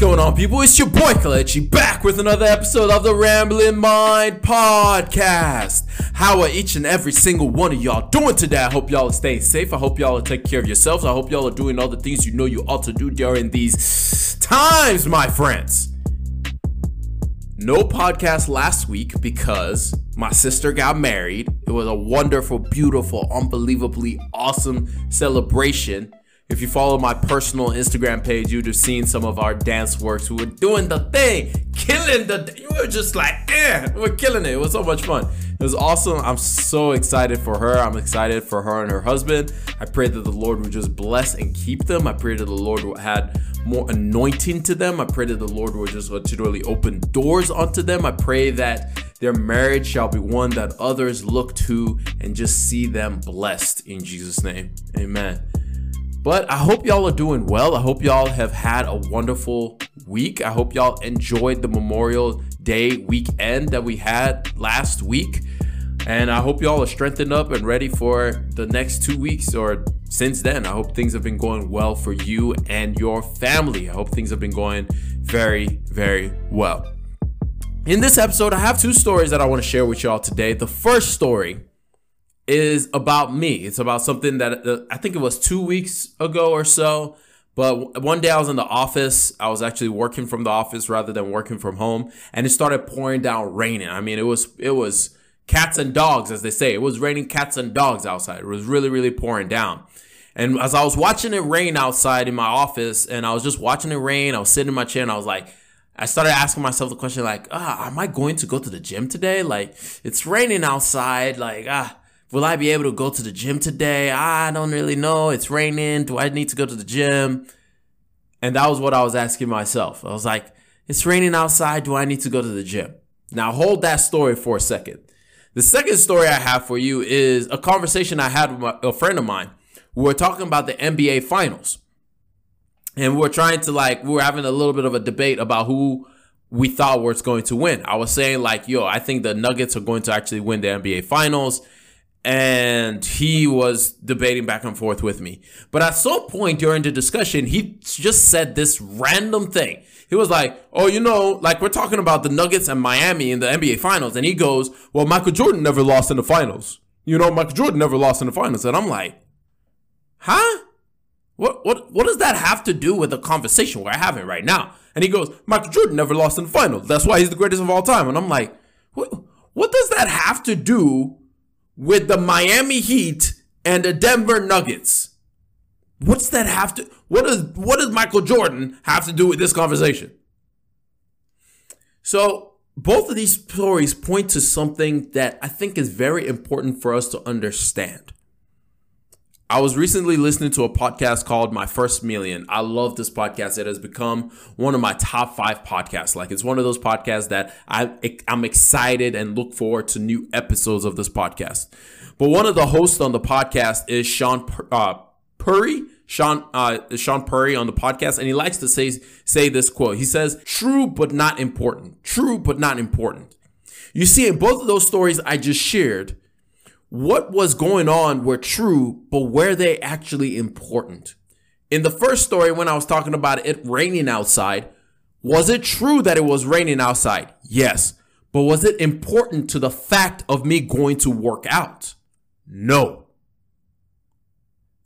going on, people? It's your boy Kelechi back with another episode of the Rambling Mind Podcast. How are each and every single one of y'all doing today? I hope y'all are staying safe. I hope y'all are taking care of yourselves. I hope y'all are doing all the things you know you ought to do during these times, my friends. No podcast last week because my sister got married. It was a wonderful, beautiful, unbelievably awesome celebration if you follow my personal Instagram page, you'd have seen some of our dance works. We were doing the thing, killing the. You were just like, eh, we're killing it. It was so much fun. It was awesome. I'm so excited for her. I'm excited for her and her husband. I pray that the Lord would just bless and keep them. I pray that the Lord would had more anointing to them. I pray that the Lord would just literally open doors onto them. I pray that their marriage shall be one that others look to and just see them blessed in Jesus' name. Amen. But I hope y'all are doing well. I hope y'all have had a wonderful week. I hope y'all enjoyed the Memorial Day weekend that we had last week. And I hope y'all are strengthened up and ready for the next two weeks or since then. I hope things have been going well for you and your family. I hope things have been going very, very well. In this episode, I have two stories that I want to share with y'all today. The first story is about me. It's about something that uh, I think it was two weeks ago or so. But one day I was in the office. I was actually working from the office rather than working from home, and it started pouring down raining. I mean, it was it was cats and dogs, as they say. It was raining cats and dogs outside. It was really really pouring down. And as I was watching it rain outside in my office, and I was just watching it rain, I was sitting in my chair, and I was like, I started asking myself the question like, ah, am I going to go to the gym today? Like, it's raining outside. Like, ah Will I be able to go to the gym today? I don't really know. It's raining. Do I need to go to the gym? And that was what I was asking myself. I was like, it's raining outside. Do I need to go to the gym? Now hold that story for a second. The second story I have for you is a conversation I had with a friend of mine. We were talking about the NBA finals. And we were trying to like, we were having a little bit of a debate about who we thought was going to win. I was saying like, yo, I think the Nuggets are going to actually win the NBA finals and he was debating back and forth with me. But at some point during the discussion, he just said this random thing. He was like, "Oh, you know, like we're talking about the Nuggets and Miami in the NBA Finals," and he goes, "Well, Michael Jordan never lost in the finals. You know, Michael Jordan never lost in the finals." And I'm like, "Huh? What what what does that have to do with the conversation we're having right now?" And he goes, "Michael Jordan never lost in the finals. That's why he's the greatest of all time." And I'm like, "What what does that have to do?" With the Miami Heat and the Denver Nuggets. What's that have to what does what does Michael Jordan have to do with this conversation? So, both of these stories point to something that I think is very important for us to understand. I was recently listening to a podcast called My First Million. I love this podcast. It has become one of my top five podcasts. Like it's one of those podcasts that I I'm excited and look forward to new episodes of this podcast. But one of the hosts on the podcast is Shaan uh, Puri. Shaan uh, Shaan Puri on the podcast, and he likes to say say this quote. He says, "True but not important. True but not important." You see, in both of those stories I just shared, what was going on were true, but were they actually important? In the first story, when I was talking about it raining outside, was it true that it was raining outside? Yes. But was it important to the fact of me going to work out? No.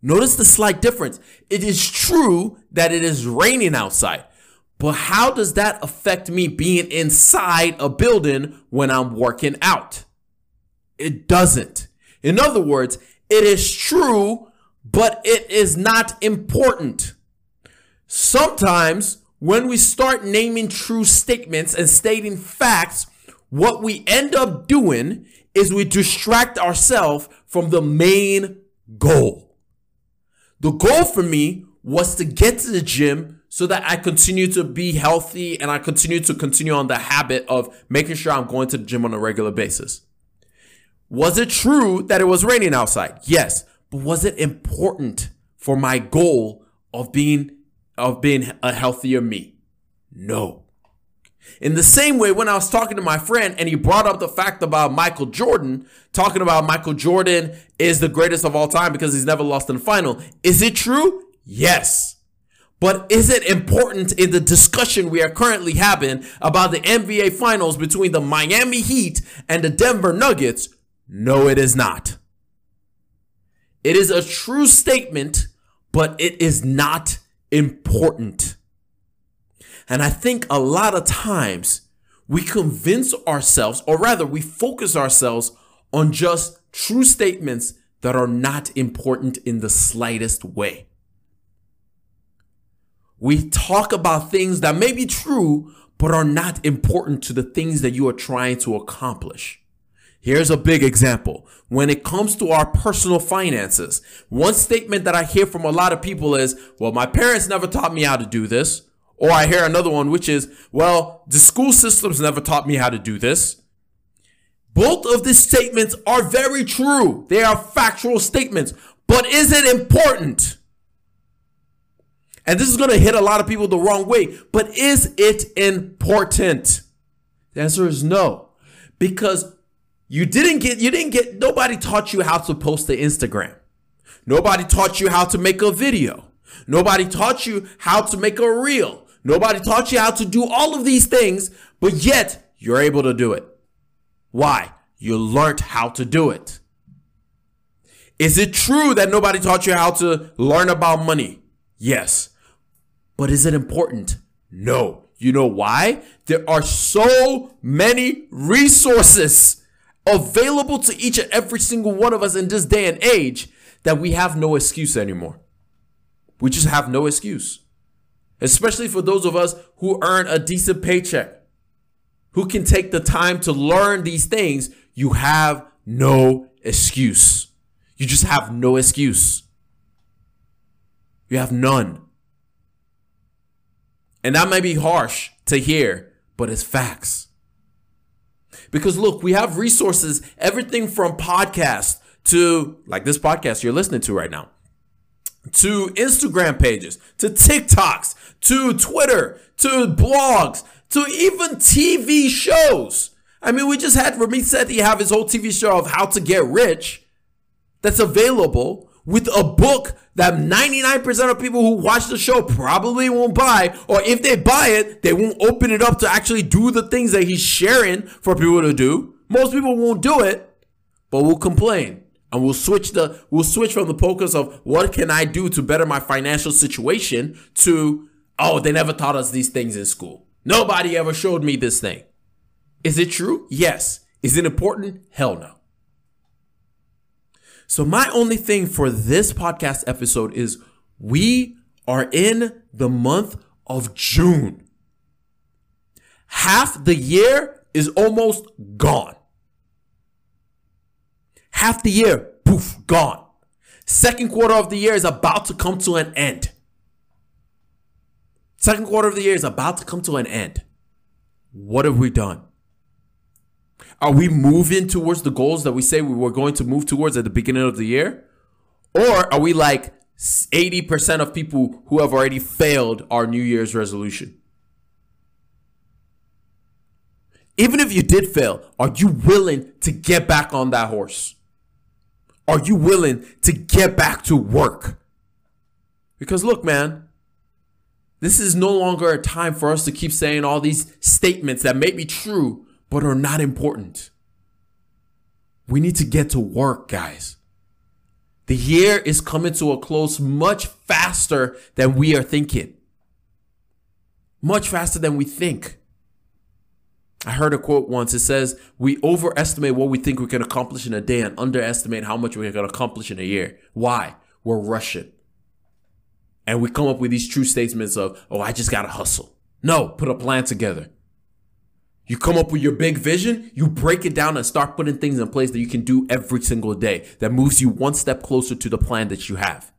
Notice the slight difference. It is true that it is raining outside, but how does that affect me being inside a building when I'm working out? It doesn't. In other words, it is true, but it is not important. Sometimes when we start naming true statements and stating facts, what we end up doing is we distract ourselves from the main goal. The goal for me was to get to the gym so that I continue to be healthy and I continue to continue on the habit of making sure I'm going to the gym on a regular basis. Was it true that it was raining outside? Yes. But was it important for my goal of being of being a healthier me? No. In the same way, when I was talking to my friend and he brought up the fact about Michael Jordan, talking about Michael Jordan is the greatest of all time because he's never lost in the final. Is it true? Yes. But is it important in the discussion we are currently having about the NBA finals between the Miami Heat and the Denver Nuggets? No, it is not. It is a true statement, but it is not important. And I think a lot of times we convince ourselves, or rather, we focus ourselves on just true statements that are not important in the slightest way. We talk about things that may be true, but are not important to the things that you are trying to accomplish. Here's a big example. When it comes to our personal finances, one statement that I hear from a lot of people is, well, my parents never taught me how to do this. Or I hear another one, which is, well, the school systems never taught me how to do this. Both of these statements are very true. They are factual statements. But is it important? And this is going to hit a lot of people the wrong way. But is it important? The answer is no. Because you didn't get, you didn't get, nobody taught you how to post to Instagram. Nobody taught you how to make a video. Nobody taught you how to make a reel. Nobody taught you how to do all of these things, but yet you're able to do it. Why? You learned how to do it. Is it true that nobody taught you how to learn about money? Yes. But is it important? No. You know why? There are so many resources available to each and every single one of us in this day and age that we have no excuse anymore. We just have no excuse especially for those of us who earn a decent paycheck, who can take the time to learn these things, you have no excuse. You just have no excuse. You have none. And that may be harsh to hear, but it's facts. Because look, we have resources, everything from podcasts to like this podcast you're listening to right now to Instagram pages, to TikToks, to Twitter, to blogs, to even TV shows. I mean, we just had Ramit Sethi have his whole TV show of how to get rich that's available with a book that 99% of people who watch the show probably won't buy. Or if they buy it, they won't open it up to actually do the things that he's sharing for people to do. Most people won't do it, but we'll complain and we'll switch the we'll switch from the focus of what can I do to better my financial situation to oh they never taught us these things in school. Nobody ever showed me this thing. Is it true? Yes. Is it important? Hell no. So my only thing for this podcast episode is we are in the month of June. Half the year is almost gone. Half the year, poof, gone. Second quarter of the year is about to come to an end. Second quarter of the year is about to come to an end. What have we done? Are we moving towards the goals that we say we were going to move towards at the beginning of the year? Or are we like 80% of people who have already failed our New Year's resolution? Even if you did fail, are you willing to get back on that horse? Are you willing to get back to work? Because look, man, this is no longer a time for us to keep saying all these statements that may be true, but are not important. We need to get to work, guys. The year is coming to a close much faster than we are thinking. Much faster than we think. I heard a quote once. It says, We overestimate what we think we can accomplish in a day and underestimate how much we can accomplish in a year. Why? We're rushing. And we come up with these true statements of, Oh, I just got to hustle. No, put a plan together. You come up with your big vision, you break it down and start putting things in place that you can do every single day that moves you one step closer to the plan that you have.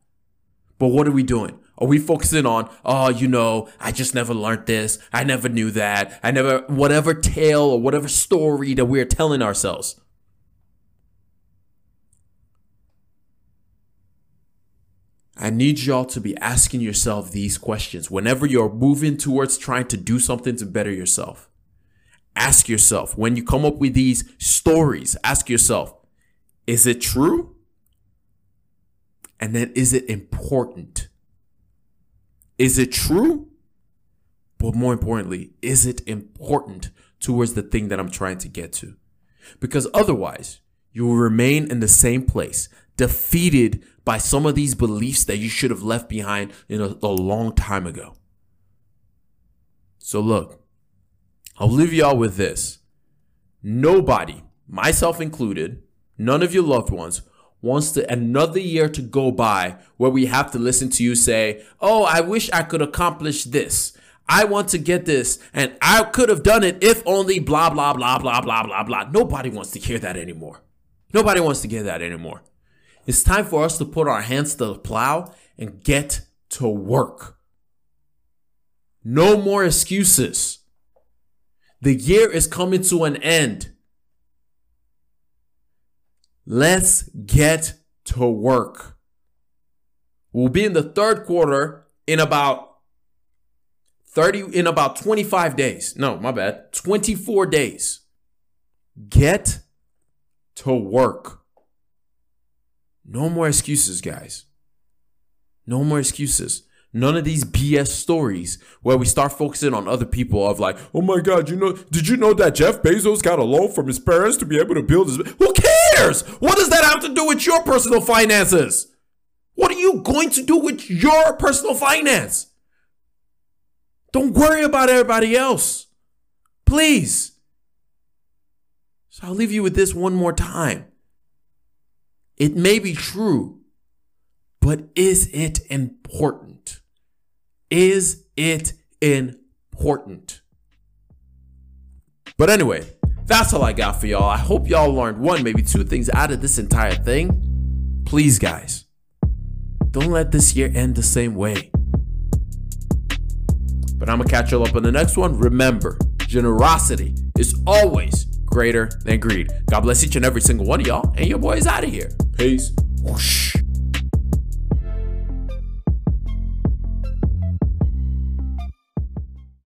But what are we doing? Are we focusing on, oh, you know, I just never learned this. I never knew that. I never, whatever tale or whatever story that we're telling ourselves. I need y'all to be asking yourself these questions whenever you're moving towards trying to do something to better yourself. Ask yourself, when you come up with these stories, ask yourself, is it true? And then is it important? Is it true? But more importantly, is it important towards the thing that I'm trying to get to? Because otherwise, you will remain in the same place, defeated by some of these beliefs that you should have left behind in a, a long time ago. So look, I'll leave y'all with this. Nobody, myself included, none of your loved ones, wants to another year to go by where we have to listen to you say, "Oh, I wish I could accomplish this. I want to get this and I could have done it if only blah blah blah blah blah blah blah." Nobody wants to hear that anymore. Nobody wants to hear that anymore. It's time for us to put our hands to the plow and get to work. No more excuses. The year is coming to an end. Let's get to work. We'll be in the third quarter in about 30 in about 25 days. No, my bad. 24 days. Get to work. No more excuses, guys. No more excuses. None of these BS stories where we start focusing on other people of like, oh my God, you know, did you know that Jeff Bezos got a loan from his parents to be able to build his? Who cares? What does that have to do with your personal finances? What are you going to do with your personal finance? Don't worry about everybody else. Please. So I'll leave you with this one more time. It may be true, but is it important? Is it important? But anyway, that's all I got for y'all. I hope y'all learned one, maybe two things out of this entire thing. Please, guys, don't let this year end the same way. But I'm gonna catch y'all up on the next one. Remember, generosity is always greater than greed. God bless each and every single one of y'all, and your boy is out of here. Peace. Whoosh.